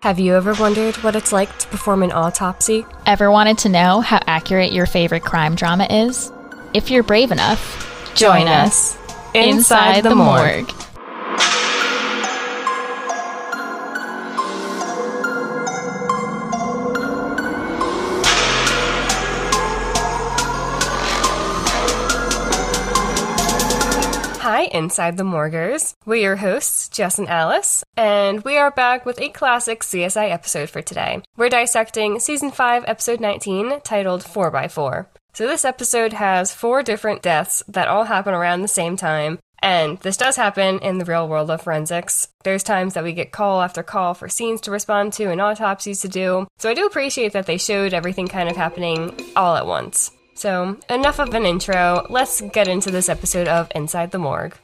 Have you ever wondered what it's like to perform an autopsy? Ever wanted to know how accurate your favorite crime drama is? If you're brave enough, Join us inside the morgue. Hi, Inside the Morgers. We're your hosts, Jess and Alice, and we are back with a classic CSI episode for today. We're dissecting Season 5, Episode 19, titled 4x4. So, this episode has four different deaths that all happen around the same time, and this does happen in the real world of forensics. There's times that we get call after call for scenes to respond to and autopsies to do, so I do appreciate that they showed everything kind of happening all at once. So, enough of an intro. Let's get into this episode of Inside the Morgue.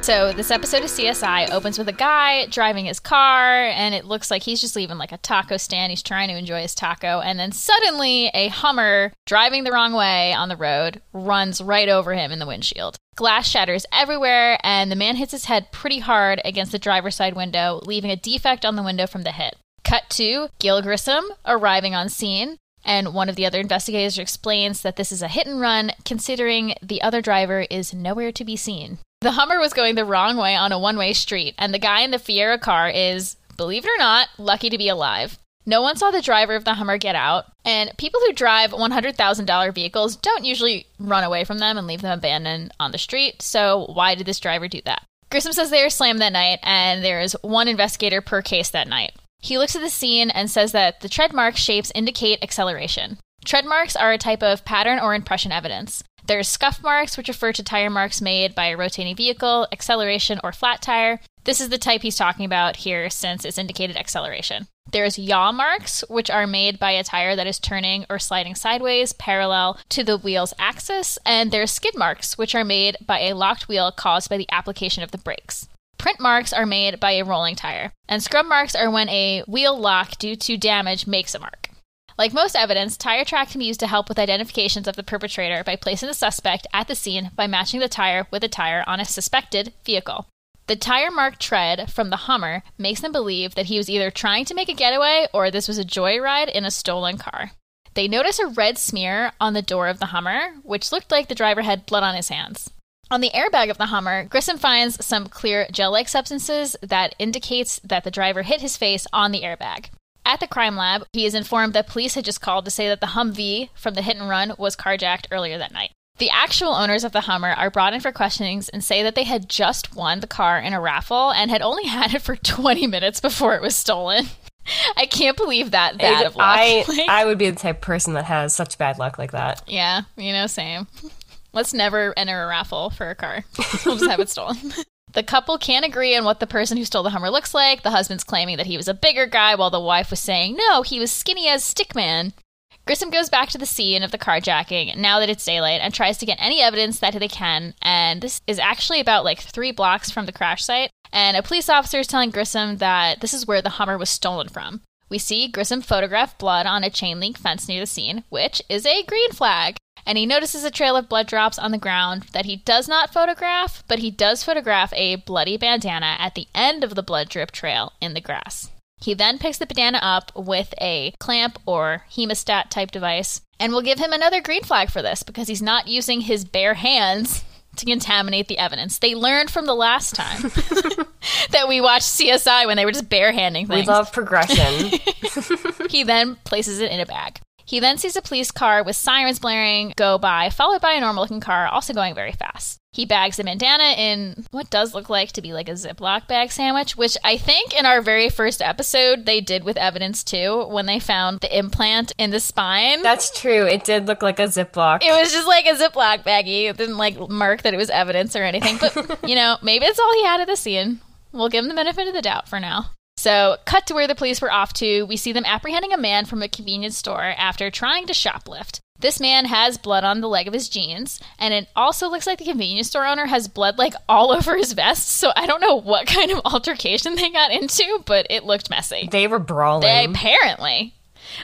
So, this episode of CSI opens with a guy driving his car, and it looks like he's just leaving like a taco stand. He's trying to enjoy his taco, and then suddenly a Hummer driving the wrong way on the road runs right over him in the windshield. Glass shatters everywhere, and the man hits his head pretty hard against the driver's side window, leaving a defect on the window from the hit. Cut to Gil Grissom arriving on scene. And one of the other investigators explains that this is a hit and run, considering the other driver is nowhere to be seen. The Hummer was going the wrong way on a one way street, and the guy in the Fiera car is, believe it or not, lucky to be alive. No one saw the driver of the Hummer get out, and people who drive $100,000 vehicles don't usually run away from them and leave them abandoned on the street, so why did this driver do that? Grissom says they were slammed that night, and there is one investigator per case that night. He looks at the scene and says that the tread mark shapes indicate acceleration. Tread marks are a type of pattern or impression evidence. There's scuff marks, which refer to tire marks made by a rotating vehicle, acceleration, or flat tire. This is the type he's talking about here since it's indicated acceleration. There's yaw marks, which are made by a tire that is turning or sliding sideways parallel to the wheel's axis. And there's skid marks, which are made by a locked wheel caused by the application of the brakes. Print marks are made by a rolling tire, and scrub marks are when a wheel lock due to damage makes a mark. Like most evidence, tire track can be used to help with identifications of the perpetrator by placing the suspect at the scene by matching the tire with a tire on a suspected vehicle. The tire mark tread from the Hummer makes them believe that he was either trying to make a getaway or this was a joyride in a stolen car. They notice a red smear on the door of the Hummer, which looked like the driver had blood on his hands. On the airbag of the Hummer, Grissom finds some clear gel-like substances that indicates that the driver hit his face on the airbag. At the crime lab, he is informed that police had just called to say that the Humvee from the hit and run was carjacked earlier that night. The actual owners of the Hummer are brought in for questionings and say that they had just won the car in a raffle and had only had it for 20 minutes before it was stolen. I can't believe that bad of luck. I, Like- I would be the type of person that has such bad luck like that. yeah, you know, same. Let's never enter a raffle for a car. we'll just have it stolen. The couple can't agree on what the person who stole the Hummer looks like. The husband's claiming that he was a bigger guy, while the wife was saying, no, he was skinny as Stickman. Grissom goes back to the scene of the carjacking now that it's daylight and tries to get any evidence that they can. And this is actually about like three blocks from the crash site. And a police officer is telling Grissom that this is where the Hummer was stolen from. We see Grissom photograph blood on a chain link fence near the scene, which is a green flag. And he notices a trail of blood drops on the ground that he does not photograph, but he does photograph a bloody bandana at the end of the blood drip trail in the grass. He then picks the bandana up with a clamp or hemostat type device and we'll give him another green flag for this because he's not using his bare hands to contaminate the evidence. They learned from the last time that we watched CSI when they were just barehanding things. We love progression. He then places it in a bag. He then sees a police car with sirens blaring go by, followed by a normal looking car also going very fast. He bags the bandana in what does look like to be like a Ziploc bag sandwich, which I think in our very first episode they did with evidence too when they found the implant in the spine. That's true. It did look like a Ziploc. it was just like a Ziploc baggie. It didn't like mark that it was evidence or anything. But, you know, maybe it's all he had at the scene. We'll give him the benefit of the doubt for now. So, cut to where the police were off to. We see them apprehending a man from a convenience store after trying to shoplift. This man has blood on the leg of his jeans, and it also looks like the convenience store owner has blood like all over his vest. So, I don't know what kind of altercation they got into, but it looked messy. They were brawling. They apparently.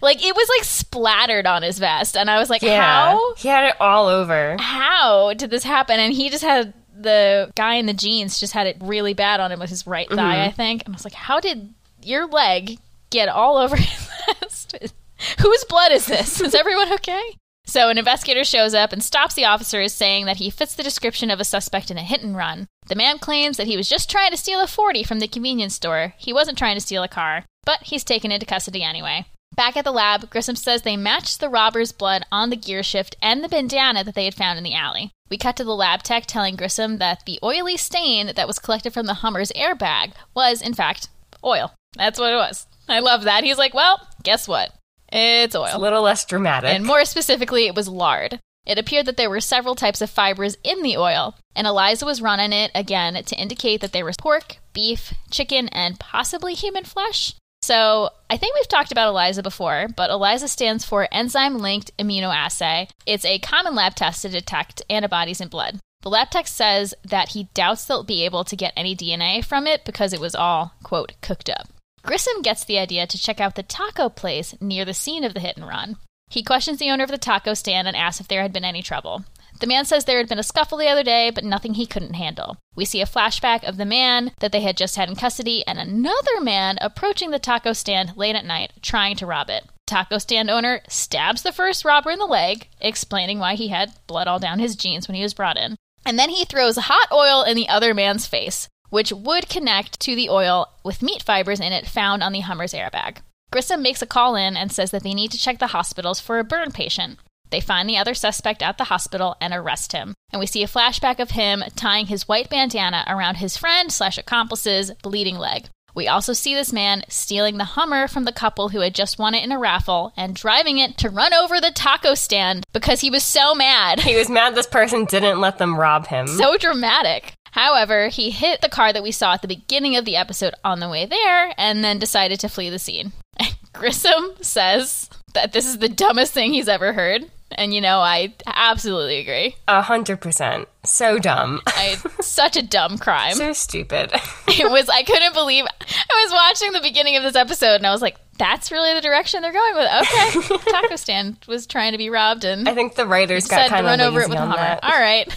Like it was like splattered on his vest, and I was like, yeah. "How? He had it all over. How did this happen?" And he just had the guy in the jeans just had it really bad on him with his right thigh, mm-hmm. I think. And I was like, "How did your leg get all over his vest. Whose blood is this? Is everyone okay? So an investigator shows up and stops the officers, saying that he fits the description of a suspect in a hit and run. The man claims that he was just trying to steal a 40 from the convenience store. He wasn't trying to steal a car, but he's taken into custody anyway. Back at the lab, Grissom says they matched the robber's blood on the gear shift and the bandana that they had found in the alley. We cut to the lab tech telling Grissom that the oily stain that was collected from the Hummer's airbag was, in fact, oil. That's what it was. I love that. He's like, well, guess what? It's oil. It's a little less dramatic. And more specifically, it was lard. It appeared that there were several types of fibers in the oil, and ELISA was running it again to indicate that there was pork, beef, chicken, and possibly human flesh. So I think we've talked about ELISA before, but ELISA stands for Enzyme Linked Immunoassay. It's a common lab test to detect antibodies in blood. The lab tech says that he doubts they'll be able to get any DNA from it because it was all, quote, cooked up. Grissom gets the idea to check out the taco place near the scene of the hit and run. He questions the owner of the taco stand and asks if there had been any trouble. The man says there had been a scuffle the other day, but nothing he couldn't handle. We see a flashback of the man that they had just had in custody and another man approaching the taco stand late at night, trying to rob it. Taco stand owner stabs the first robber in the leg, explaining why he had blood all down his jeans when he was brought in. And then he throws hot oil in the other man's face, which would connect to the oil with meat fibers in it found on the Hummer's airbag. Grissom makes a call in and says that they need to check the hospitals for a burn patient. They find the other suspect at the hospital and arrest him. And we see a flashback of him tying his white bandana around his friend slash accomplice's bleeding leg. We also see this man stealing the Hummer from the couple who had just won it in a raffle and driving it to run over the taco stand because he was so mad. he was mad this person didn't let them rob him. So dramatic. However, he hit the car that we saw at the beginning of the episode on the way there and then decided to flee the scene. Grissom says that this is the dumbest thing he's ever heard. And you know, I absolutely agree. A hundred percent. So dumb. I such a dumb crime. so stupid. it was I couldn't believe I was watching the beginning of this episode and I was like, that's really the direction they're going with. Okay. Taco stand was trying to be robbed and I think the writers got kind of run over it with a on Hummer. that. All right.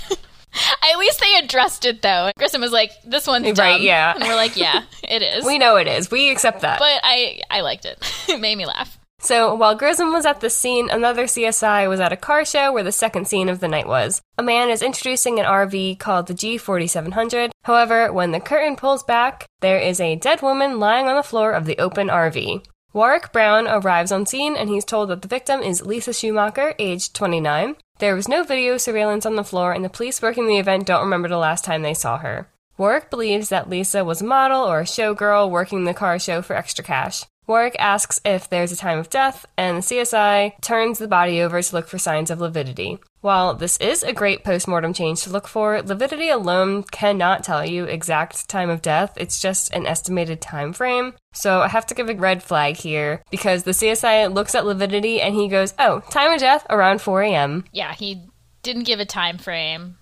At least they addressed it though. Grissom was like, "This one's dumb," Right, yeah. and we're like, "Yeah, it is." We know it is. We accept that. but I I liked it. it made me laugh. So while Grissom was at the scene, another CSI was at a car show where the second scene of the night was. A man is introducing an RV called the G4700. However, when the curtain pulls back, there is a dead woman lying on the floor of the open RV. Warrick Brown arrives on scene and he's told that the victim is Lisa Schumacher, aged 29. There was no video surveillance on the floor, and the police working the event don't remember the last time they saw her. Warrick believes that Lisa was a model or a showgirl working the car show for extra cash. Warrick asks if there's a time of death, and the CSI turns the body over to look for signs of lividity. While this is a great postmortem change to look for, lividity alone cannot tell you exact time of death. It's just an estimated time frame. So I have to give a red flag here because the CSI looks at lividity and he goes, "Oh, time of death around 4 a.m." Yeah, he didn't give a time frame.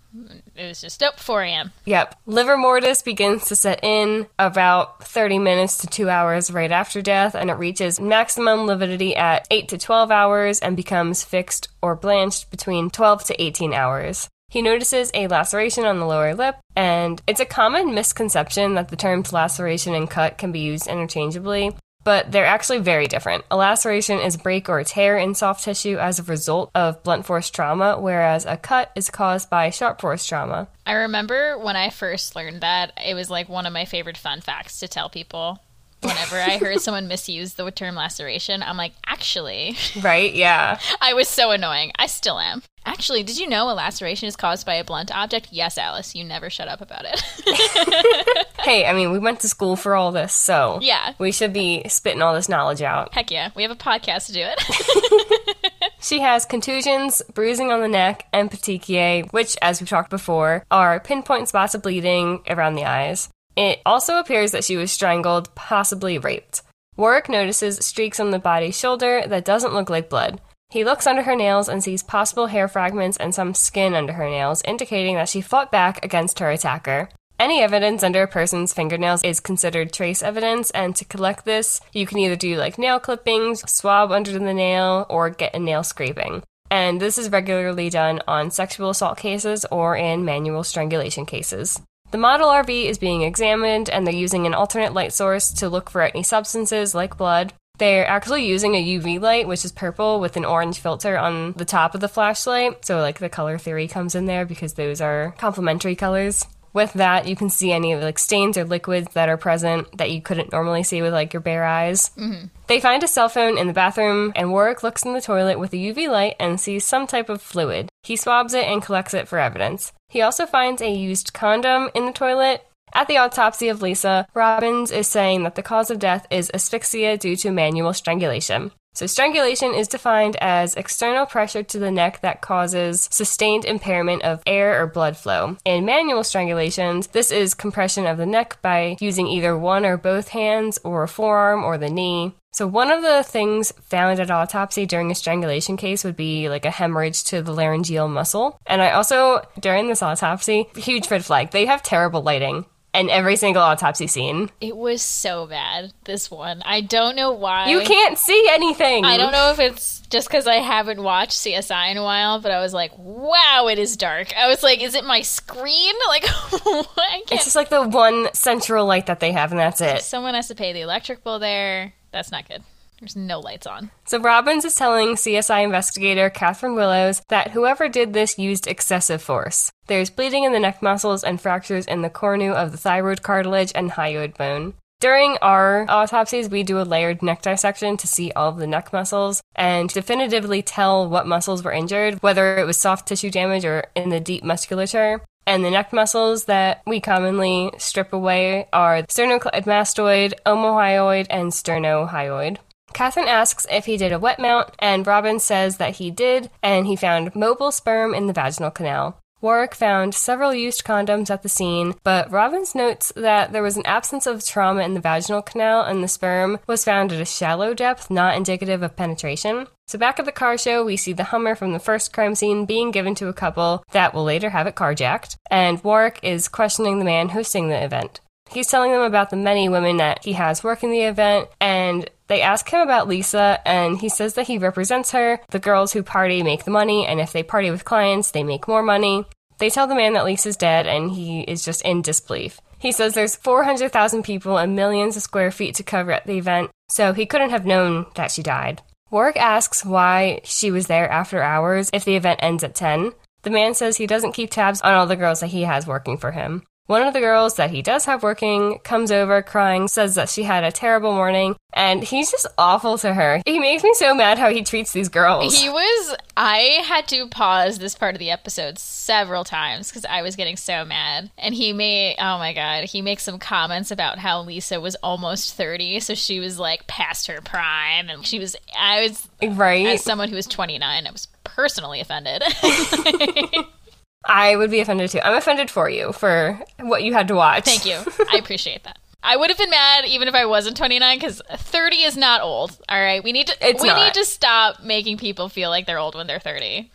It was just nope, 4 a.m. Yep. Livor mortis begins to set in about 30 minutes to 2 hours right after death, and it reaches maximum lividity at 8 to 12 hours and becomes fixed or blanched between 12 to 18 hours. He notices a laceration on the lower lip, and it's a common misconception that the terms laceration and cut can be used interchangeably. But they're actually very different. A laceration is a break or tear in soft tissue as a result of blunt force trauma, whereas a cut is caused by sharp force trauma. I remember when I first learned that, it was like one of my favorite fun facts to tell people. Whenever I heard someone misuse the term laceration, I'm like, actually, Right? Yeah. I was so annoying. I still am. Actually, did you know a laceration is caused by a blunt object? Yes, Alice, you never shut up about it. Hey, I mean, we went to school for all this, so yeah. we should be spitting all this knowledge out. Heck yeah. We have a podcast to do it. She has contusions, bruising on the neck, and petechiae, which, as we've talked before, are pinpoint spots of bleeding around the eyes. It also appears that she was strangled, possibly raped. Warrick notices streaks on the body's shoulder that doesn't look like blood. He looks under her nails and sees possible hair fragments and some skin under her nails, indicating that she fought back against her attacker. Any evidence under a person's fingernails is considered trace evidence, and to collect this, you can either do like nail clippings, swab under the nail, or get a nail scraping. And this is regularly done on sexual assault cases or in manual strangulation cases. The model RV is being examined, and they're using an alternate light source to look for any substances like blood. They're actually using a UV light, which is purple with an orange filter on the top of the flashlight. So, like, the color theory comes in there because those are complementary colors. With that, you can see any of like stains or liquids that are present that you couldn't normally see with like your bare eyes. Mm-hmm. They find a cell phone in the bathroom, and Warrick looks in the toilet with a UV light and sees some type of fluid. He swabs it and collects it for evidence. He also finds a used condom in the toilet. At the autopsy of Lisa, Robbins is saying that the cause of death is asphyxia due to manual strangulation. So, strangulation is defined as external pressure to the neck that causes sustained impairment of air or blood flow. In manual strangulations, this is compression of the neck by using either one or both hands, or a forearm, or the knee. So, one of the things found at autopsy during a strangulation case would be like a hemorrhage to the laryngeal muscle. And I also, during this autopsy, huge red flag, they have terrible lighting in every single autopsy scene. It was so bad, this one. I don't know why. You can't see anything. I don't know if it's just because I haven't watched CSI in a while, but I was like, wow, it is dark. I was like, is it my screen? Like, It's just like the one central light that they have, and that's it. Someone has to pay the electric bill there. That's not good. There's no lights on. So Robbins is telling CSI investigator Catherine Willows that whoever did this used excessive force. There's bleeding in the neck muscles and fractures in the cornu of the thyroid cartilage and hyoid bone. During our autopsies, we do a layered neck dissection to see all of the neck muscles and definitively tell what muscles were injured, whether it was soft tissue damage or in the deep musculature. And the neck muscles that we commonly strip away are sternocleidomastoid, omohyoid, and sternohyoid. Catherine asks if he did a wet mount, and Robin says that he did, and he found mobile sperm in the vaginal canal. Warrick found several used condoms at the scene, but Robbins notes that there was an absence of trauma in the vaginal canal and the sperm was found at a shallow depth, not indicative of penetration. So, back at the car show, we see the Hummer from the first crime scene being given to a couple that will later have it carjacked, and Warrick is questioning the man hosting the event. He's telling them about the many women that he has working the event, and they ask him about Lisa, and he says that he represents her. The girls who party make the money, and if they party with clients, they make more money. They tell the man that Lisa's dead, and he is just in disbelief. He says there's 400,000 people and millions of square feet to cover at the event, so he couldn't have known that she died. Warrick asks why she was there after hours if the event ends at 10. The man says he doesn't keep tabs on all the girls that he has working for him. One of the girls that he does have working comes over crying, says that she had a terrible morning, and he's just awful to her. He makes me so mad how he treats these girls. He was. I had to pause this part of the episode several times because I was getting so mad. And he made. Oh my god. He makes some comments about how Lisa was almost 30, so she was like past her prime. And she was. I was. Right. As someone who was 29, I was personally offended. I would be offended too. I'm offended for you for what you had to watch. Thank you. I appreciate that. I would have been mad even if I wasn't 29 because 30 is not old. All right, we need to it's we not. need to stop making people feel like they're old when they're 30.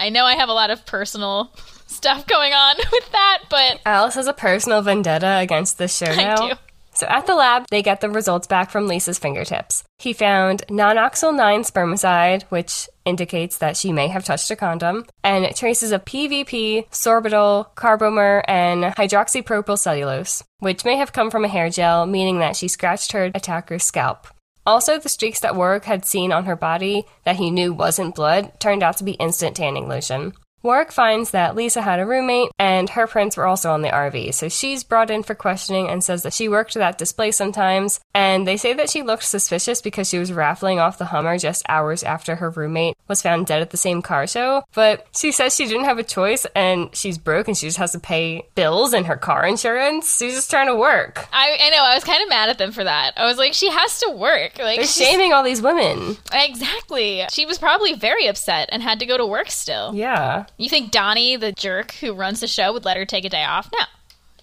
I know I have a lot of personal stuff going on with that, but Alice has a personal vendetta against this show now. I do. So at the lab, they get the results back from Lisa's fingertips. He found nonoxynol 9 spermicide, which indicates that she may have touched a condom, and traces of PVP, sorbitol, carbomer, and hydroxypropyl cellulose, which may have come from a hair gel, meaning that she scratched her attacker's scalp. Also, the streaks that Warrick had seen on her body that he knew wasn't blood turned out to be instant tanning lotion. Warrick finds that Lisa had a roommate, and her prints were also on the RV, so she's brought in for questioning and says that she worked that display sometimes. And they say that she looked suspicious because she was raffling off the Hummer just hours after her roommate was found dead at the same car show. But she says she didn't have a choice, and she's broke and she just has to pay bills and her car insurance. She's just trying to work. I, I know I was kind of mad at them for that. I was like, she has to work. Like They're shaming all these women. Exactly. She was probably very upset and had to go to work still. Yeah. You think Donnie, the jerk who runs the show, would let her take a day off? No.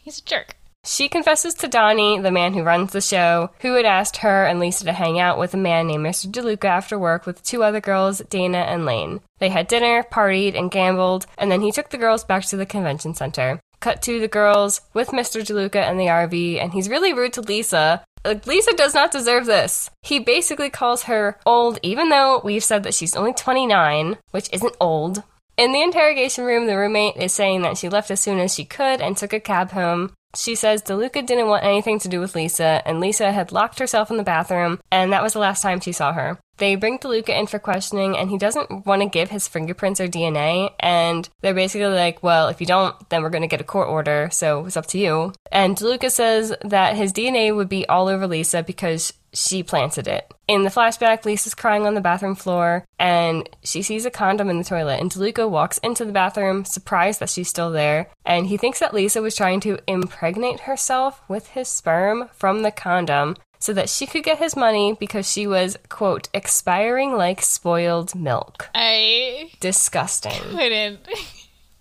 He's a jerk. She confesses to Donnie, the man who runs the show, who had asked her and Lisa to hang out with a man named Mr. DeLuca after work with two other girls, Dana and Lane. They had dinner, partied, and gambled, and then he took the girls back to the convention center. Cut to the girls with Mr. DeLuca and the RV, and he's really rude to Lisa. Like, Lisa does not deserve this. He basically calls her old, even though we've said that she's only 29, which isn't old. In the interrogation room, the roommate is saying that she left as soon as she could and took a cab home. She says DeLuca didn't want anything to do with Lisa, and Lisa had locked herself in the bathroom, and that was the last time she saw her. They bring DeLuca in for questioning, and he doesn't want to give his fingerprints or DNA. And they're basically like, well, if you don't, then we're going to get a court order, so it's up to you. And DeLuca says that his DNA would be all over Lisa because she planted it. In the flashback, Lisa's crying on the bathroom floor and she sees a condom in the toilet. And DeLuca walks into the bathroom, surprised that she's still there. And he thinks that Lisa was trying to impregnate herself with his sperm from the condom so that she could get his money because she was, quote, expiring like spoiled milk. I Disgusting. couldn't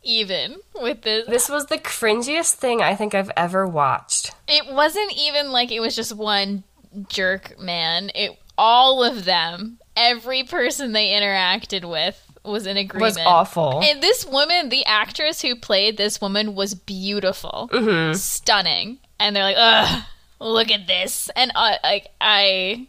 even with this. This was the cringiest thing I think I've ever watched. It wasn't even like it was just one jerk man. It all of them, every person they interacted with was in agreement. Was awful. And this woman, the actress who played this woman, was beautiful, Mm-hmm. stunning. And they're like, ugh, look at this. And uh, like I,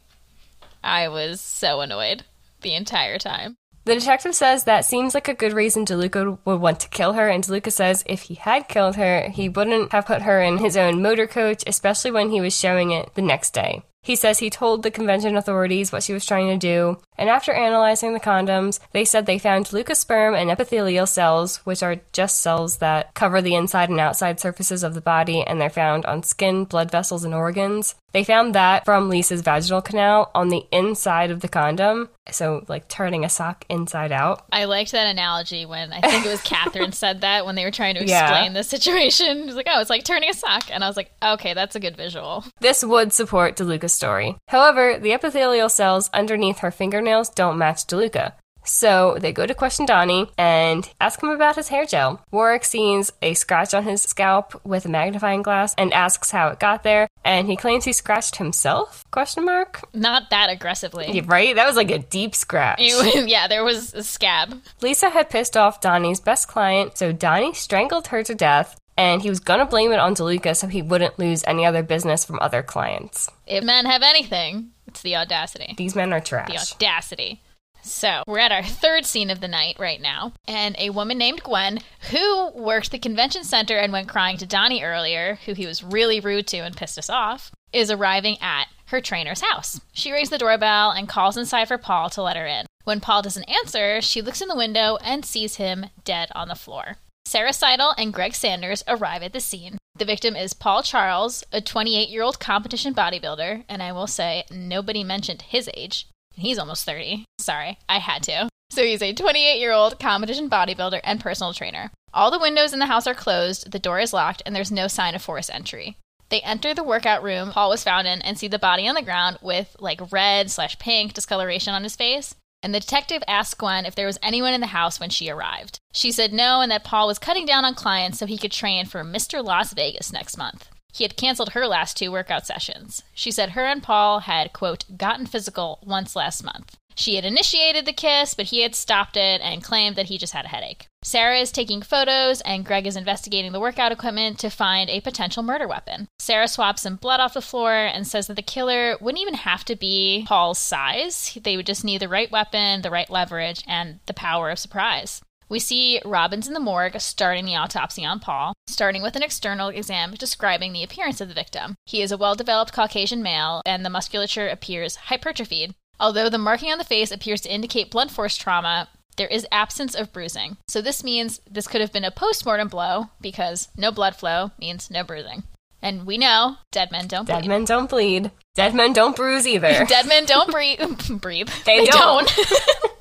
I was so annoyed the entire time. The detective says that seems like a good reason DeLuca would want to kill her, and DeLuca says if he had killed her, he wouldn't have put her in his own motor coach, especially when he was showing it the next day. He says he told the convention authorities what she was trying to do, and after analyzing the condoms, they said they found DeLuca sperm and epithelial cells, which are just cells that cover the inside and outside surfaces of the body, and they're found on skin, blood vessels, and organs. They found that from Lisa's vaginal canal on the inside of the condom, so like turning a sock inside out. I liked that analogy when I think it was Catherine said that when they were trying to Yeah. explain the situation. It was like, oh, it's like turning a sock. And I was like, okay, that's a good visual. This would support DeLuca's story. However, the epithelial cells underneath her fingernails don't match DeLuca. So they go to question Donnie and ask him about his hair gel. Warrick sees a scratch on his scalp with a magnifying glass and asks how it got there, and he claims he scratched himself? Question mark. Not that aggressively. Yeah, right? That was like a deep scratch. Was- yeah, there was a scab. Lisa had pissed off Donnie's best client, so Donnie strangled her to death, and he was gonna blame it on DeLuca so he wouldn't lose any other business from other clients. If men have anything, it's the audacity. These men are trash. The audacity. So, we're at our third scene of the night right now, and a woman named Gwen, who worked the convention center and went crying to Donnie earlier, who he was really rude to and pissed us off, is arriving at her trainer's house. She rings the doorbell and calls inside for Paul to let her in. When Paul doesn't answer, she looks in the window and sees him dead on the floor. Sara Sidle and Greg Sanders arrive at the scene. The victim is Paul Charles, a 28 year old competition bodybuilder, and I will say nobody mentioned his age. He's almost 30. Sorry, I had to. So he's a 28 year old competition bodybuilder and personal trainer. All the windows in the house are closed, the door is locked, and there's no sign of forced entry. They enter the workout room Paul was found in and see the body on the ground with like red slash pink discoloration on his face. And the detective asked Gwen if there was anyone in the house when she arrived. She said no, and that Paul was cutting down on clients so he could train for Mr. Las Vegas next month. He had canceled her last two workout sessions. She said her and Paul had, quote, gotten physical once last month. She had initiated the kiss, but he had stopped it and claimed that he just had a headache. Sarah is taking photos, and Greg is investigating the workout equipment to find a potential murder weapon. Sarah swaps some blood off the floor and says that the killer wouldn't even have to be Paul's size. They would just need the right weapon, the right leverage, and the power of surprise. We see Robbins in the morgue starting the autopsy on Paul, starting with an external exam describing the appearance of the victim. He is a well developed Caucasian male, and the musculature appears hypertrophied. Although the marking on the face appears to indicate blunt force trauma, there is absence of bruising. So this means this could have been a post mortem blow because no blood flow means no bruising. And we know dead men don't bleed. Dead bleed. men don't bleed. Dead men don't bruise either. Dead men don't breathe. breathe. They don't.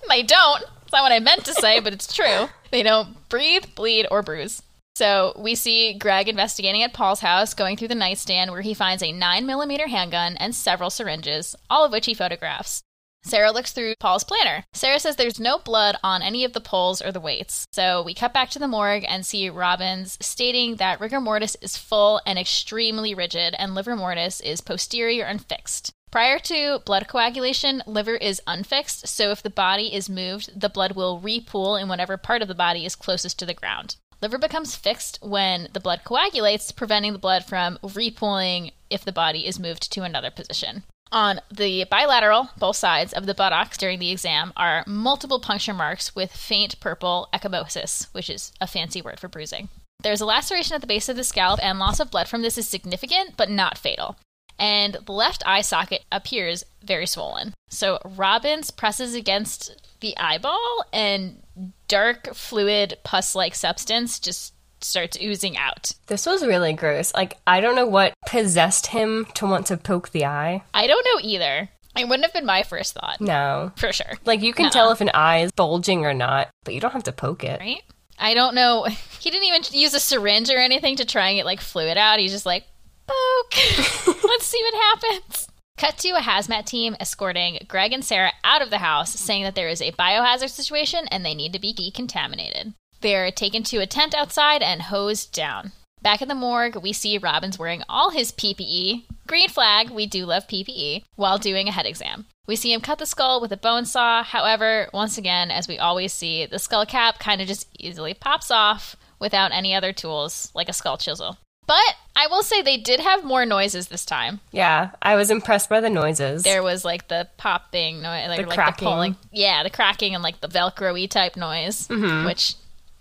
they don't. It's not what I meant to say, but it's true. They don't breathe, bleed, or bruise. So we see Greg investigating at Paul's house, going through the nightstand where he finds a 9mm handgun and several syringes, all of which he photographs. Sarah looks through Paul's planner. Sarah says there's no blood on any of the poles or the weights. So we cut back to the morgue and see Robbins stating that rigor mortis is full and extremely rigid, and livor mortis is posterior and fixed. Prior to blood coagulation, livor is unfixed, so if the body is moved, the blood will repool in whatever part of the body is closest to the ground. Livor becomes fixed when the blood coagulates, preventing the blood from repooling if the body is moved to another position. On the bilateral, both sides of the buttocks during the exam, are multiple puncture marks with faint purple ecchymosis, which is a fancy word for bruising. There's a laceration at the base of the scalp, and loss of blood from this is significant but not fatal. And the left eye socket appears very swollen. So Robbins presses against the eyeball, and dark, fluid, pus like substance just starts oozing out. This was really gross. Like, I don't know what possessed him to want to poke the eye. I don't know either. It wouldn't have been my first thought. No. For sure. Like, you can Nuh-uh. tell if an eye is bulging or not, but you don't have to poke it. Right? I don't know. He didn't even use a syringe or anything to try and get like fluid out. He's just like, Let's see what happens. Cut to a hazmat team escorting Greg and Sarah out of the house, saying that there is a biohazard situation and they need to be decontaminated. They're taken to a tent outside and hosed down. Back at the morgue, we see Robbins wearing all his PPE. Green flag, we do love PPE, while doing a head exam. We see him cut the skull with a bone saw. However, once again, as we always see, the skull cap kind of just easily pops off without any other tools, like a skull chisel. But I will say they did have more noises this time. Yeah, I was impressed by the noises. There was like the popping noise, like The like cracking. the pulling, yeah, the cracking and like the Velcro-y type noise, mm-hmm. which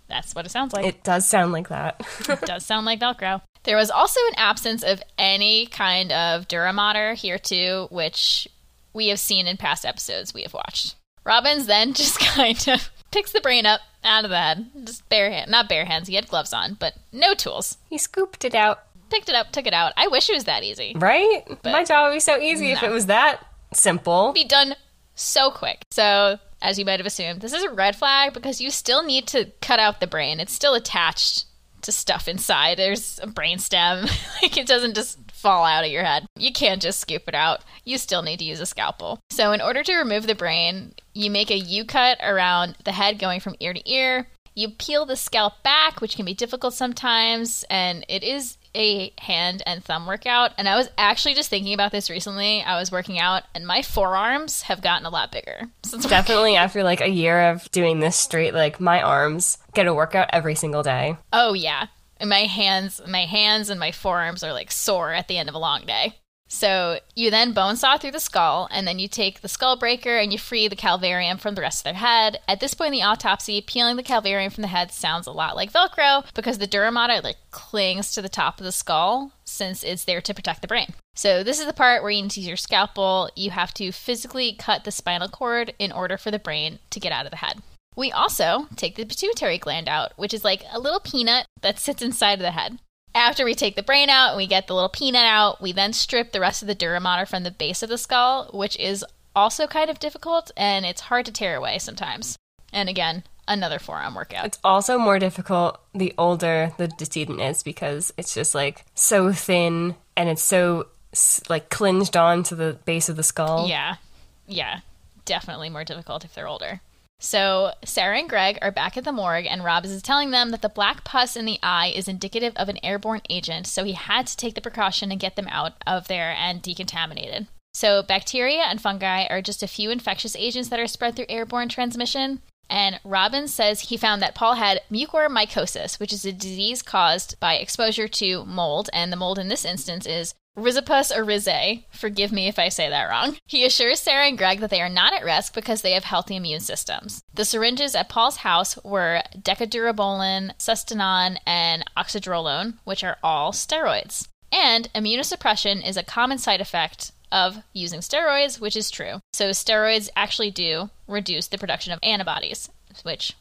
that's what it sounds like. it does sound like that. It does sound like Velcro. There was also an absence of any kind of Duramater here too, which we have seen in past episodes we have watched. Robbins then just kind of picks the brain up out of the head, just bare hand, not bare hands. He had gloves on, but no tools. he scooped it out, Picked it up, took it out. I wish it was that easy. right? My job would be so easy if it was that simple. be done so quick. So, as you might have assumed, this is a red flag because you still need to cut out the brain. It's still attached to stuff inside. There's a brain stem. like it doesn't just fall out of your head. You can't just scoop it out. You still need to use a scalpel. So, in order to remove the brain, you make a U cut around the head going from ear to ear. You peel the scalp back, which can be difficult sometimes, and it is a hand and thumb workout. And I was actually just thinking about this recently. I was working out, and my forearms have gotten a lot bigger since Definitely after like a year of doing this straight, like my arms get a workout every single day. Oh yeah. And my hands my hands and my forearms are like sore at the end of a long day. So you then bone saw through the skull, and then you take the skull breaker and you free the calvarium from the rest of their head. At this point in the autopsy, peeling the calvarium from the head sounds a lot like Velcro because the duramater like clings to the top of the skull since it's there to protect the brain. So this is the part where you need to use your scalpel. You have to physically cut the spinal cord in order for the brain to get out of the head. We also take the pituitary gland out, which is like a little peanut that sits inside of the head. After we take the brain out and we get the little peanut out, we then strip the rest of the duramater from the base of the skull, which is also kind of difficult and it's hard to tear away sometimes. And again, another forearm workout. It's also more difficult the older the decedent is because it's just like so thin and it's so like clinged on to the base of the skull. Yeah. Yeah. Definitely more difficult if they're older. So, Sarah and Greg are back at the morgue, and Robbins is telling them that the black pus in the eye is indicative of an airborne agent, so he had to take the precaution and get them out of there and decontaminated. So, bacteria and fungi are just a few infectious agents that are spread through airborne transmission. And Robbins says he found that Paul had mucormycosis, which is a disease caused by exposure to mold, and the mold in this instance is Rhizopus oryzae. Forgive me if I say that wrong. He assures Sarah and Greg that they are not at risk because they have healthy immune systems. The syringes at Paul's house were decadurabolin, sustanon, and oxydrolone, which are all steroids. And immunosuppression is a common side effect of using steroids, which is true. So steroids actually do reduce the production of antibodies, which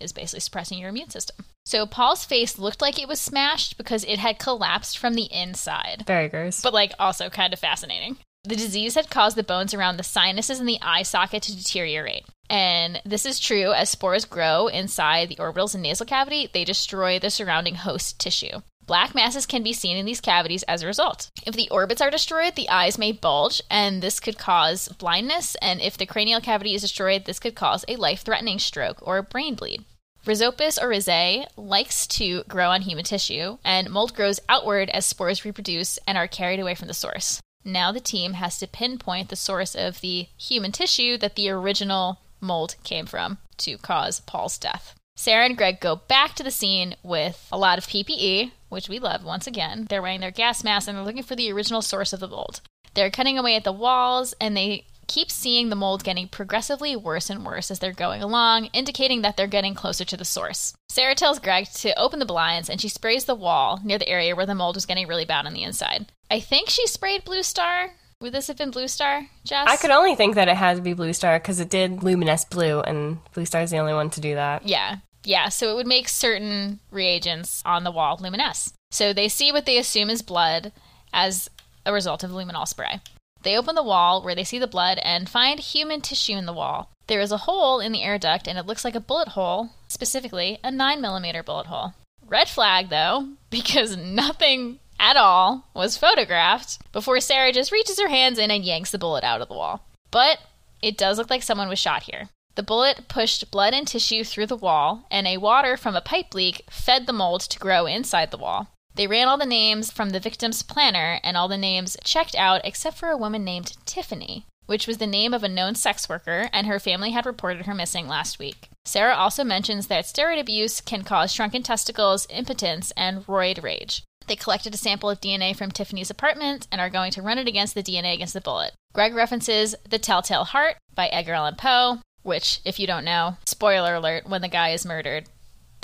is basically suppressing your immune system. So Paul's face looked like it was smashed because it had collapsed from the inside, Very gross. but like also kind of fascinating. The disease had caused the bones around the sinuses and the eye socket to deteriorate. And this is true as spores grow inside the orbitals and nasal cavity, they destroy the surrounding host tissue. Black masses can be seen in these cavities as a result. If the orbits are destroyed, the eyes may bulge, and this could cause blindness. And if the cranial cavity is destroyed, this could cause a life threatening stroke or a brain bleed. Rhizopus oryzae likes to grow on human tissue, and mold grows outward as spores reproduce and are carried away from the source. Now the team has to pinpoint the source of the human tissue that the original mold came from to cause Paul's death. Sarah and Greg go back to the scene with a lot of PPE, which we love once again. They're wearing their gas masks and they're looking for the original source of the mold. They're cutting away at the walls and they keep seeing the mold getting progressively worse and worse as they're going along, indicating that they're getting closer to the source. Sarah tells Greg to open the blinds and she sprays the wall near the area where the mold was getting really bad on the inside. I think she sprayed Blue Star. Would this have been Blue Star, Jess? I could only think that it had to be Blue Star because it did luminesce blue, and Blue Star is the only one to do that. Yeah. Yeah, so it would make certain reagents on the wall luminesce. So they see what they assume is blood as a result of luminol spray. They open the wall where they see the blood and find human tissue in the wall. There is a hole in the air duct and it looks like a bullet hole, specifically a 9mm bullet hole. Red flag though, because nothing at all was photographed before Sarah just reaches her hands in and yanks the bullet out of the wall. But it does look like someone was shot here. The bullet pushed blood and tissue through the wall, and a water from a pipe leak fed the mold to grow inside the wall. They ran all the names from the victim's planner, and all the names checked out except for a woman named Tiffany, which was the name of a known sex worker, and her family had reported her missing last week. Sarah also mentions that steroid abuse can cause shrunken testicles, impotence, and roid rage. They collected a sample of DNA from Tiffany's apartment and are going to run it against the DNA against the bullet. Greg references The Telltale Heart by Edgar Allan Poe, which, if you don't know, spoiler alert, when the guy is murdered,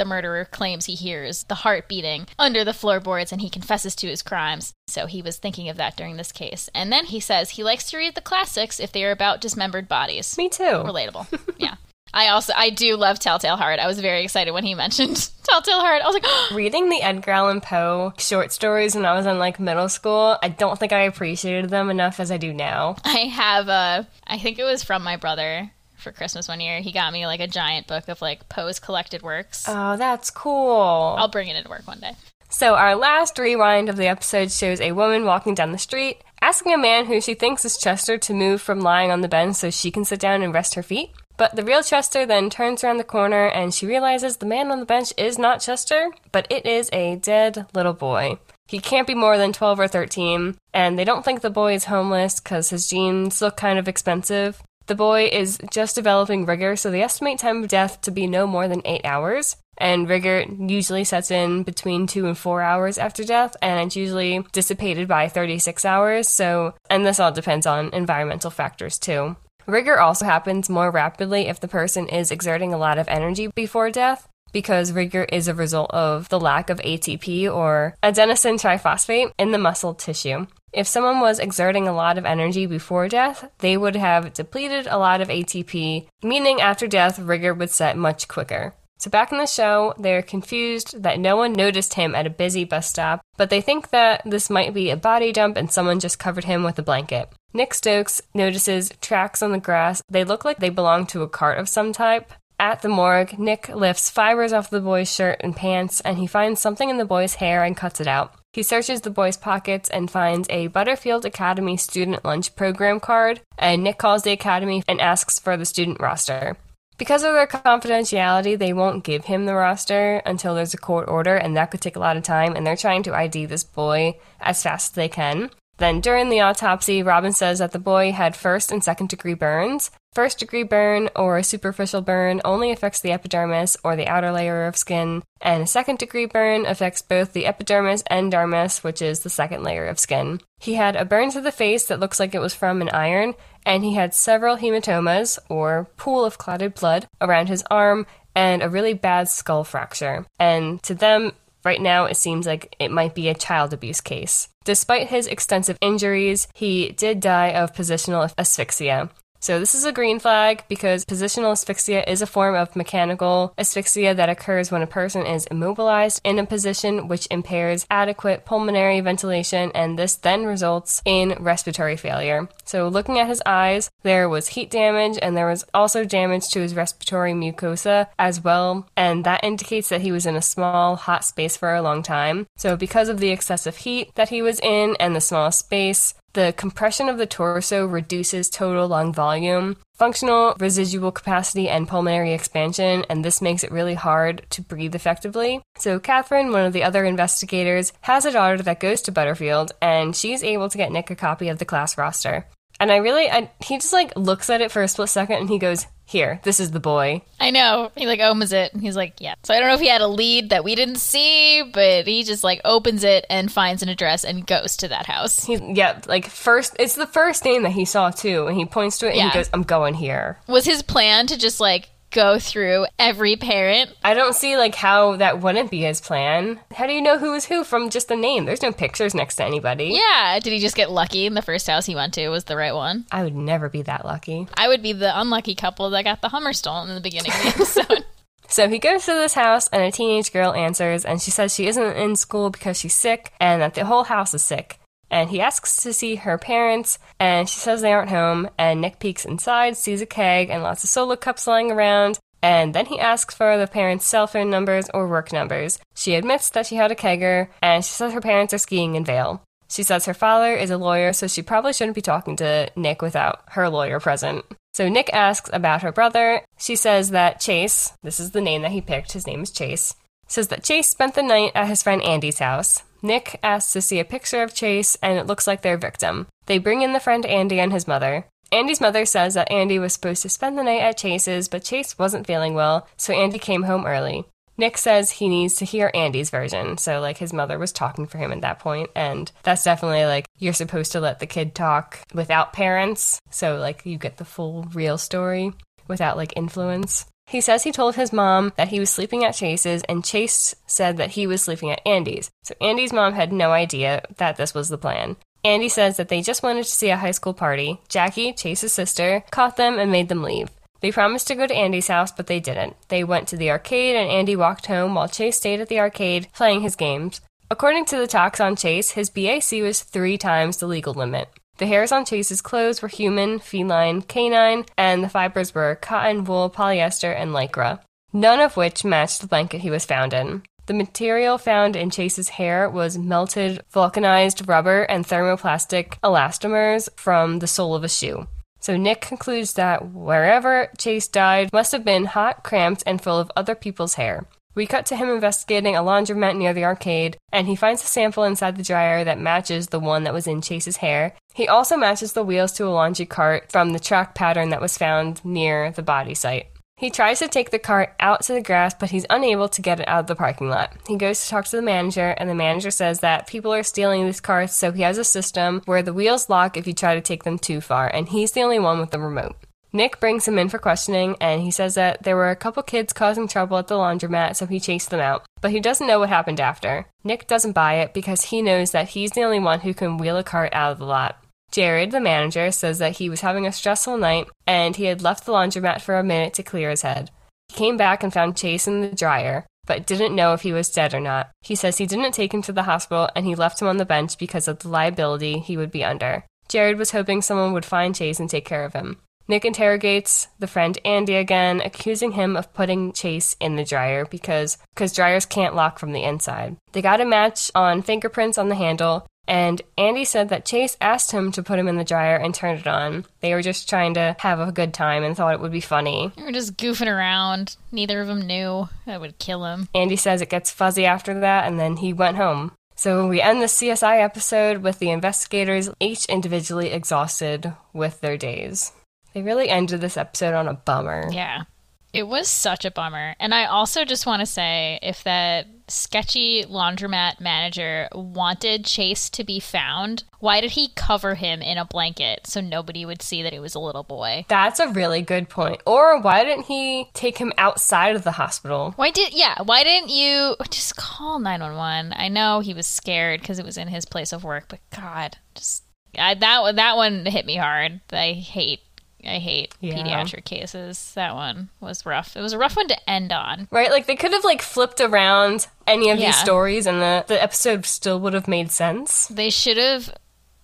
the murderer claims he hears the heart beating under the floorboards and he confesses to his crimes. So he was thinking of that during this case. And then he says he likes to read the classics if they are about dismembered bodies. Me too. Relatable. yeah. I also I do love Telltale Heart. I was very excited when he mentioned Telltale Heart. I was like, reading the Edgar Allan Poe short stories when I was in like middle school. I don't think I appreciated them enough as I do now. I have a I think it was from my brother for Christmas one year. He got me like a giant book of like Poe's collected works. Oh, that's cool. I'll bring it into work one day. So, our last rewind of the episode shows a woman walking down the street, asking a man who she thinks is Chester to move from lying on the bench so she can sit down and rest her feet. But the real Chester then turns around the corner and she realizes the man on the bench is not Chester, but it is a dead little boy. He can't be more than 12 or 13, and they don't think the boy is homeless because his jeans look kind of expensive. The boy is just developing rigor, so they estimate time of death to be no more than eight hours. And rigor usually sets in between two and four hours after death, and it's usually dissipated by 36 hours. So, and this all depends on environmental factors too. Rigor also happens more rapidly if the person is exerting a lot of energy before death, because rigor is a result of the lack of ATP or adenosine triphosphate in the muscle tissue. If someone was exerting a lot of energy before death, they would have depleted a lot of ATP, meaning after death, rigor would set much quicker. So back in the show, they're confused that no one noticed him at a busy bus stop, but they think that this might be a body dump and someone just covered him with a blanket. Nick Stokes notices tracks on the grass. They look like they belong to a cart of some type. At the morgue, Nick lifts fibers off the boy's shirt and pants, and he finds something in the boy's hair and cuts it out. He searches the boy's pockets and finds a Butterfield Academy student lunch program card, and Nick calls the academy and asks for the student roster. Because of their confidentiality, they won't give him the roster until there's a court order, and that could take a lot of time, and they're trying to ID this boy as fast as they can. Then, during the autopsy, Robin says that the boy had first and second degree burns. First degree burn or a superficial burn only affects the epidermis or the outer layer of skin, and a second degree burn affects both the epidermis and dermis, which is the second layer of skin. He had a burn to the face that looks like it was from an iron, and he had several hematomas, or pool of clotted blood, around his arm, and a really bad skull fracture. And to them, Right now, it seems like it might be a child abuse case. Despite his extensive injuries, he did die of positional asphyxia. So this is a green flag because positional asphyxia is a form of mechanical asphyxia that occurs when a person is immobilized in a position which impairs adequate pulmonary ventilation and this then results in respiratory failure. So looking at his eyes, there was heat damage and there was also damage to his respiratory mucosa as well, and that indicates that he was in a small hot space for a long time. So because of the excessive heat that he was in and the small space, the compression of the torso reduces total lung volume, functional residual capacity, and pulmonary expansion, and this makes it really hard to breathe effectively. So, Catherine, one of the other investigators, has a daughter that goes to Butterfield, and she's able to get Nick a copy of the class roster. And I really, I, he just like looks at it for a split second and he goes, Here, this is the boy. I know. He like opens it and he's like, yeah. So I don't know if he had a lead that we didn't see, but he just like opens it and finds an address and goes to that house. He, yeah, like first, it's the first name that he saw too, and he points to it and Yeah. he goes, I'm going here. Was his plan to just like go through every parent? I don't see like how that wouldn't be his plan. How do you know who is who from just the name? There's no pictures next to anybody. Yeah. Did he just get lucky and the first house he went to was the right one? I would never be that lucky. I would be the unlucky couple that got the Hummer stolen in the beginning of the episode. So he goes to this house, and a teenage girl answers, and she says she isn't in school because she's sick and that the whole house is sick. And he asks to see her parents, and she says they aren't home. And Nick peeks inside, sees a keg and lots of solo cups lying around. And then he asks for the parents' cell phone numbers or work numbers. She admits that she had a kegger, and she says her parents are skiing in Vail. She says her father is a lawyer, so she probably shouldn't be talking to Nick without her lawyer present. So Nick asks about her brother. She says that Chase, this is the name that he picked, his name is Chase, says that Chase spent the night at his friend Andy's house. Nick asks to see a picture of Chase, and it looks like their victim. They bring in the friend Andy and his mother. Andy's mother says that Andy was supposed to spend the night at Chase's, but Chase wasn't feeling well, so Andy came home early. Nick says he needs to hear Andy's version, so like his mother was talking for him at that point, and that's definitely like you're supposed to let the kid talk without parents, so like you get the full real story without like influence. He says he told his mom that he was sleeping at Chase's, and Chase said that he was sleeping at Andy's. So Andy's mom had no idea that this was the plan. Andy says that they just wanted to see a high school party. Jackie, Chase's sister, caught them and made them leave. They promised to go to Andy's house, but they didn't. They went to the arcade, and Andy walked home while Chase stayed at the arcade playing his games. According to the tox on Chase, his BAC was three times the legal limit. The hairs on Chase's clothes were human, feline, canine, and the fibers were cotton, wool, polyester, and lycra, none of which matched the blanket he was found in. The material found in Chase's hair was melted, vulcanized rubber and thermoplastic elastomers from the sole of a shoe. So Nick concludes that wherever Chase died must have been hot, cramped, and full of other people's hair. We cut to him investigating a laundromat near the arcade, and he finds a sample inside the dryer that matches the one that was in Chase's hair. He also matches the wheels to a laundry cart from the track pattern that was found near the body site. He tries to take the cart out to the grass, but he's unable to get it out of the parking lot. He goes to talk to the manager, and the manager says that people are stealing these carts, so he has a system where the wheels lock if you try to take them too far, and he's the only one with the remote. Nick brings him in for questioning, and he says that there were a couple kids causing trouble at the laundromat, so he chased them out. But he doesn't know what happened after. Nick doesn't buy it because he knows that he's the only one who can wheel a cart out of the lot. Jared, the manager, says that he was having a stressful night and he had left the laundromat for a minute to clear his head. He came back and found Chase in the dryer, but didn't know if he was dead or not. He says he didn't take him to the hospital and he left him on the bench because of the liability he would be under. Jared was hoping someone would find Chase and take care of him. Nick interrogates the friend Andy again, accusing him of putting Chase in the dryer because because dryers can't lock from the inside. They got a match on fingerprints on the handle, and Andy said that Chase asked him to put him in the dryer and turn it on. They were just trying to have a good time and thought it would be funny. They were just goofing around. Neither of them knew that would kill him. Andy says it gets fuzzy after that, and then he went home. So we end the CSI episode with the investigators each individually exhausted with their days. They really ended this episode on a bummer. Yeah. It was such a bummer. And I also just want to say if that sketchy laundromat manager wanted Chase to be found, why did he cover him in a blanket so nobody would see that it was a little boy? That's a really good point. Or why didn't he take him outside of the hospital? Why did yeah, why didn't you just call 911? I know he was scared cuz it was in his place of work, but god, just I, that that one hit me hard. I hate I hate Yeah. pediatric cases. That one was rough. It was a rough one to end on. Right? Like they could have like flipped around any of Yeah. these stories and the, the episode still would have made sense. They should have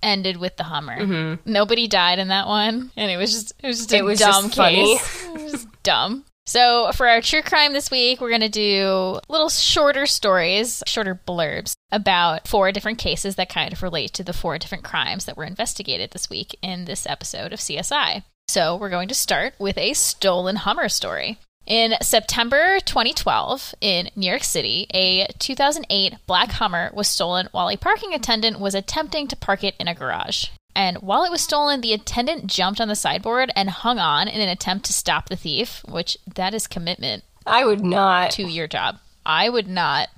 ended with the Hummer. Nobody died in that one, and it was just it was just a Mm-hmm. It was dumb just funny. case. it was just dumb. So for our true crime this week, we're gonna do little shorter stories, shorter blurbs about four different cases that kind of relate to the four different crimes that were investigated this week in this episode of CSI. So we're going to start with a stolen Hummer story. In September 2012, in New York City, a 2008 black Hummer was stolen while a parking attendant was attempting to park it in a garage. And while it was stolen, the attendant jumped on the sideboard and hung on in an attempt to stop the thief, which that is commitment I would not. to your job. I would not.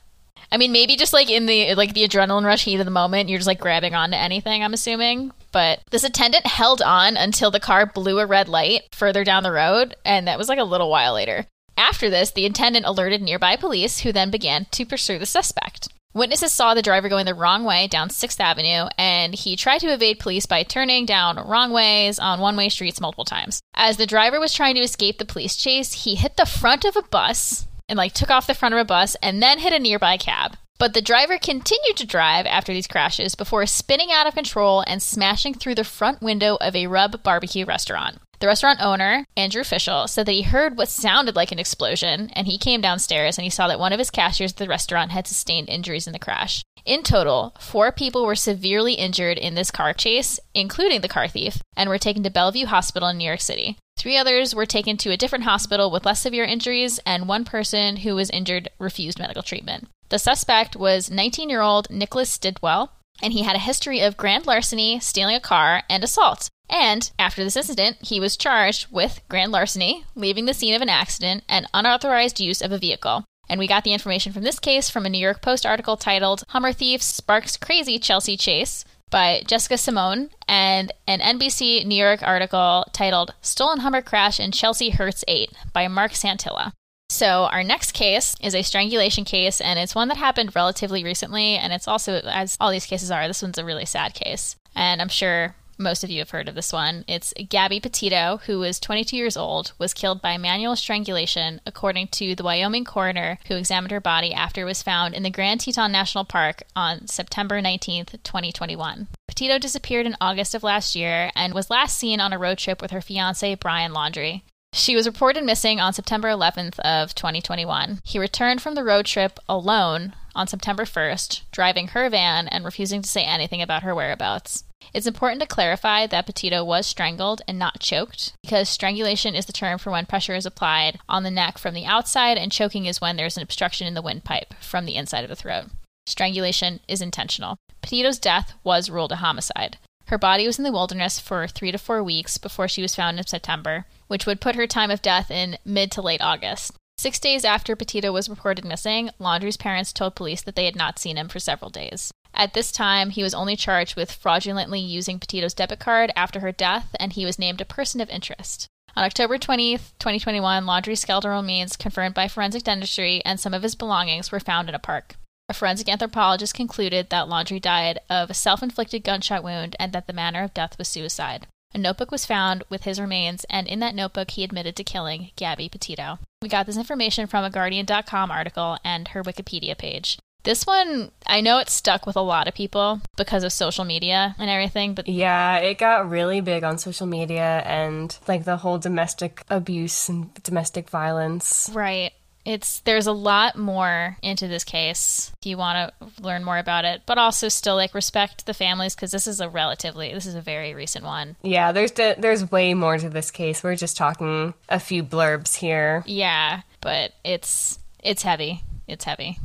I mean, maybe just like in the like the adrenaline rush heat of the moment, you're just like grabbing onto anything. I'm assuming, but this attendant held on until the car blew a red light further down the road, and that was like a little while later. After this, the attendant alerted nearby police, who then began to pursue the suspect. Witnesses saw the driver going the wrong way down 6th Avenue, and he tried to evade police by turning down wrong ways on one way streets multiple times. As the driver was trying to escape the police chase, he hit the front of a bus and like took off the front of a bus and then hit a nearby cab. But the driver continued to drive after these crashes before spinning out of control and smashing through the front window of a Rub barbecue restaurant. The restaurant owner, Andrew Fischel, said that he heard what sounded like an explosion and he came downstairs and he saw that one of his cashiers at the restaurant had sustained injuries in the crash. In total, four people were severely injured in this car chase, including the car thief, and were taken to Bellevue Hospital in New York City. Three others were taken to a different hospital with less severe injuries, and one person who was injured refused medical treatment. The suspect was 19 year old Nicholas Stidwell, and he had a history of grand larceny, stealing a car, and assault. And after this incident, he was charged with grand larceny, leaving the scene of an accident, and unauthorized use of a vehicle. And we got the information from this case from a New York Post article titled Hummer Thief Sparks Crazy Chelsea Chase by Jessica Simeone and an NBC New York article titled Stolen Hummer Crash in Chelsea Hurts 8 by Mark Santilla. So, our next case is a strangulation case, and it's one that happened relatively recently. And it's also, as all these cases are, this one's a really sad case. And I'm sure most of you have heard of this one. It's Gabby Petito, who was 22 years old, was killed by manual strangulation, according to the Wyoming coroner who examined her body after it was found in the Grand Teton National Park on September 19th, 2021. Petito disappeared in August of last year and was last seen on a road trip with her fiance Brian Laundrie. She was reported missing on September 11th of 2021. He returned from the road trip alone on September 1st, driving her van and refusing to say anything about her whereabouts. It's important to clarify that Petito was strangled and not choked, because strangulation is the term for when pressure is applied on the neck from the outside, and choking is when there's an obstruction in the windpipe from the inside of the throat. Strangulation is intentional. Petito's death was ruled a homicide. Her body was in the wilderness for three to four weeks before she was found in September, which would put her time of death in mid to late August. Six days after Petito was reported missing, Laundrie's parents told police that they had not seen him for several days. At this time, he was only charged with fraudulently using Petito's debit card after her death, and he was named a person of interest. On October 20th, 2021, Laundrie's skeletal remains, confirmed by forensic dentistry, and some of his belongings were found in a park. A forensic anthropologist concluded that Laundry died of a self inflicted gunshot wound and that the manner of death was suicide. A notebook was found with his remains, and in that notebook, he admitted to killing Gabby Petito. We got this information from a Guardian.com article and her Wikipedia page. This one, I know it stuck with a lot of people because of social media and everything, but Yeah, it got really big on social media and like the whole domestic abuse and domestic violence. right. It's there's a lot more into this case if you want to learn more about it, but also still like respect the families because this is a relatively this is a very recent one. Yeah, there's de- there's way more to this case. We're just talking a few blurbs here. Yeah, but it's it's heavy. It's heavy,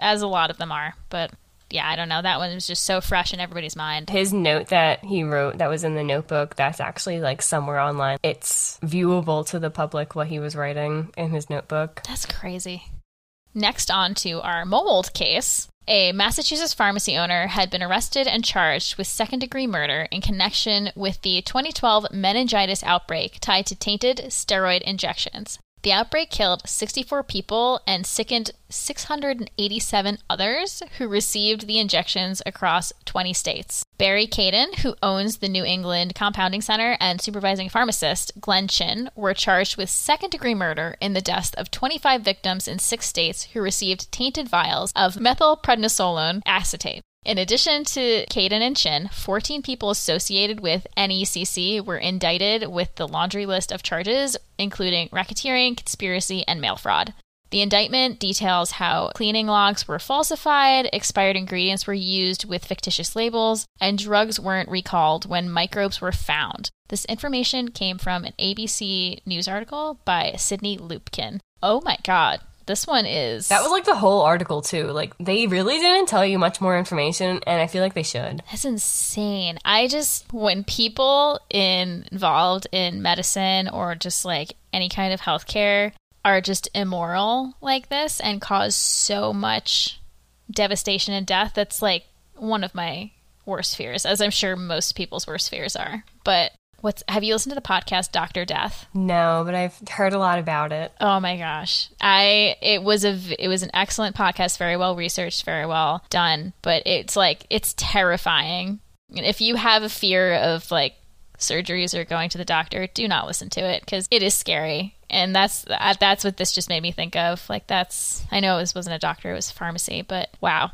as a lot of them are. But yeah, I don't know. That one was just so fresh in everybody's mind. His note that he wrote that was in the notebook, that's actually like somewhere online. It's viewable to the public what he was writing in his notebook. That's crazy. Next, on to our mold case. A Massachusetts pharmacy owner had been arrested and charged with second degree murder in connection with the 2012 meningitis outbreak tied to tainted steroid injections. The outbreak killed 64 people and sickened 687 others who received the injections across 20 states. Barry Cadden, who owns the New England Compounding Center, and supervising pharmacist Glenn Chin were charged with second degree murder in the deaths of 25 victims in six states who received tainted vials of methylprednisolone acetate. In addition to Cadden and Chin, 14 people associated with NECC were indicted with the laundry list of charges, including racketeering, conspiracy, and mail fraud. The indictment details how cleaning logs were falsified, expired ingredients were used with fictitious labels, and drugs weren't recalled when microbes were found. This information came from an ABC News article by Sydney Lupkin. Oh my god. This one is. That was like the whole article too. Like they really didn't tell you much more information, and I feel like they should. That's insane. I just when people in, involved in medicine or just like any kind of healthcare are just immoral like this and cause so much devastation and death, that's like one of my worst fears, as I'm sure most people's worst fears are. But what's have you listened to the podcast Doctor Death? No, but I've heard a lot about it. Oh my gosh. I it was a it was an excellent podcast, very well researched, very well done, but it's like it's terrifying. If you have a fear of like surgeries or going to the doctor, do not listen to it cuz it is scary. And that's uh, that's what this just made me think of. Like that's I know this wasn't a doctor, it was a pharmacy, but wow.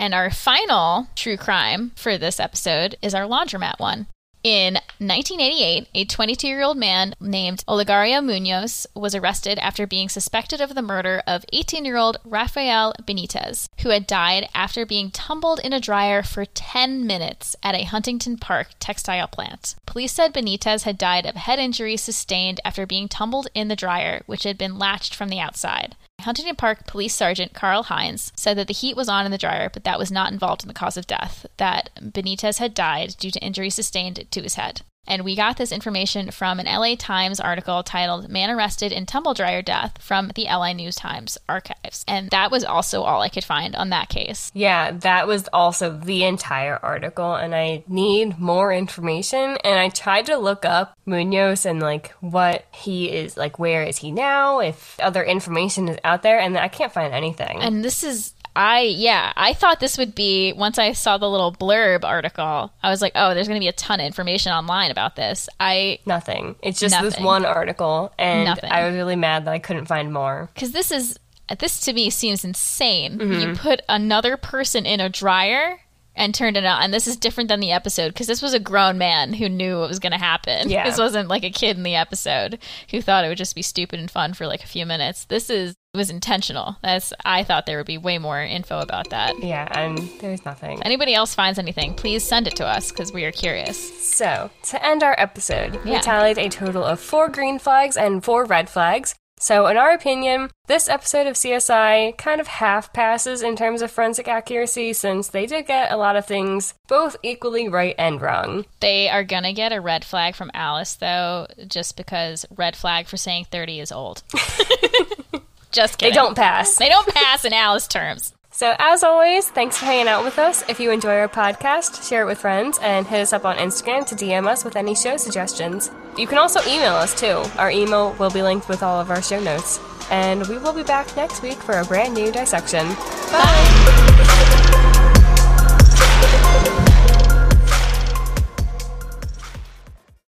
And our final true crime for this episode is our laundromat one. In 1988, a 22 year old man named Olegario Munoz was arrested after being suspected of the murder of 18 year old Rafael Benitez, who had died after being tumbled in a dryer for 10 minutes at a Huntington Park textile plant. Police said Benitez had died of head injuries sustained after being tumbled in the dryer, which had been latched from the outside. Huntington Park Police Sergeant Carl Hines said that the heat was on in the dryer, but that was not involved in the cause of death, that Benitez had died due to injuries sustained to his head. And we got this information from an LA Times article titled Man Arrested in Tumble Dryer Death from the LA News Times archives. And that was also all I could find on that case. Yeah, that was also the entire article, and I need more information. And I tried to look up Munoz and like what he is like, where is he now, if other information is out there, and I can't find anything. And this is I yeah, I thought this would be once I saw the little blurb article. I was like, "Oh, there's going to be a ton of information online about this." I Nothing. It's just this one article, and Nothing. I was really mad that I couldn't find more. cuz this is this to me seems insane. Mm-hmm. You put another person in a dryer and turned it on. And this is different than the episode because this was a grown man who knew what was going to happen. Yeah. This wasn't like a kid in the episode who thought it would just be stupid and fun for like a few minutes. This is was intentional. That's I thought there would be way more info about that. Yeah, and there's nothing. Anybody else finds anything, please send it to us because we are curious. So, to end our episode, we Yeah. tallied a total of four green flags and four red flags. So, in our opinion, this episode of CSI kind of half passes in terms of forensic accuracy since they did get a lot of things both equally right and wrong. They are gonna get a red flag from Alice though, just because red flag for saying thirty is old. just kidding. They don't pass. They don't pass in Alice terms. So, as always, thanks for hanging out with us. If you enjoy our podcast, share it with friends and hit us up on Instagram to DM us with any show suggestions. You can also email us too. Our email will be linked with all of our show notes. And we will be back next week for a brand new dissection. Bye.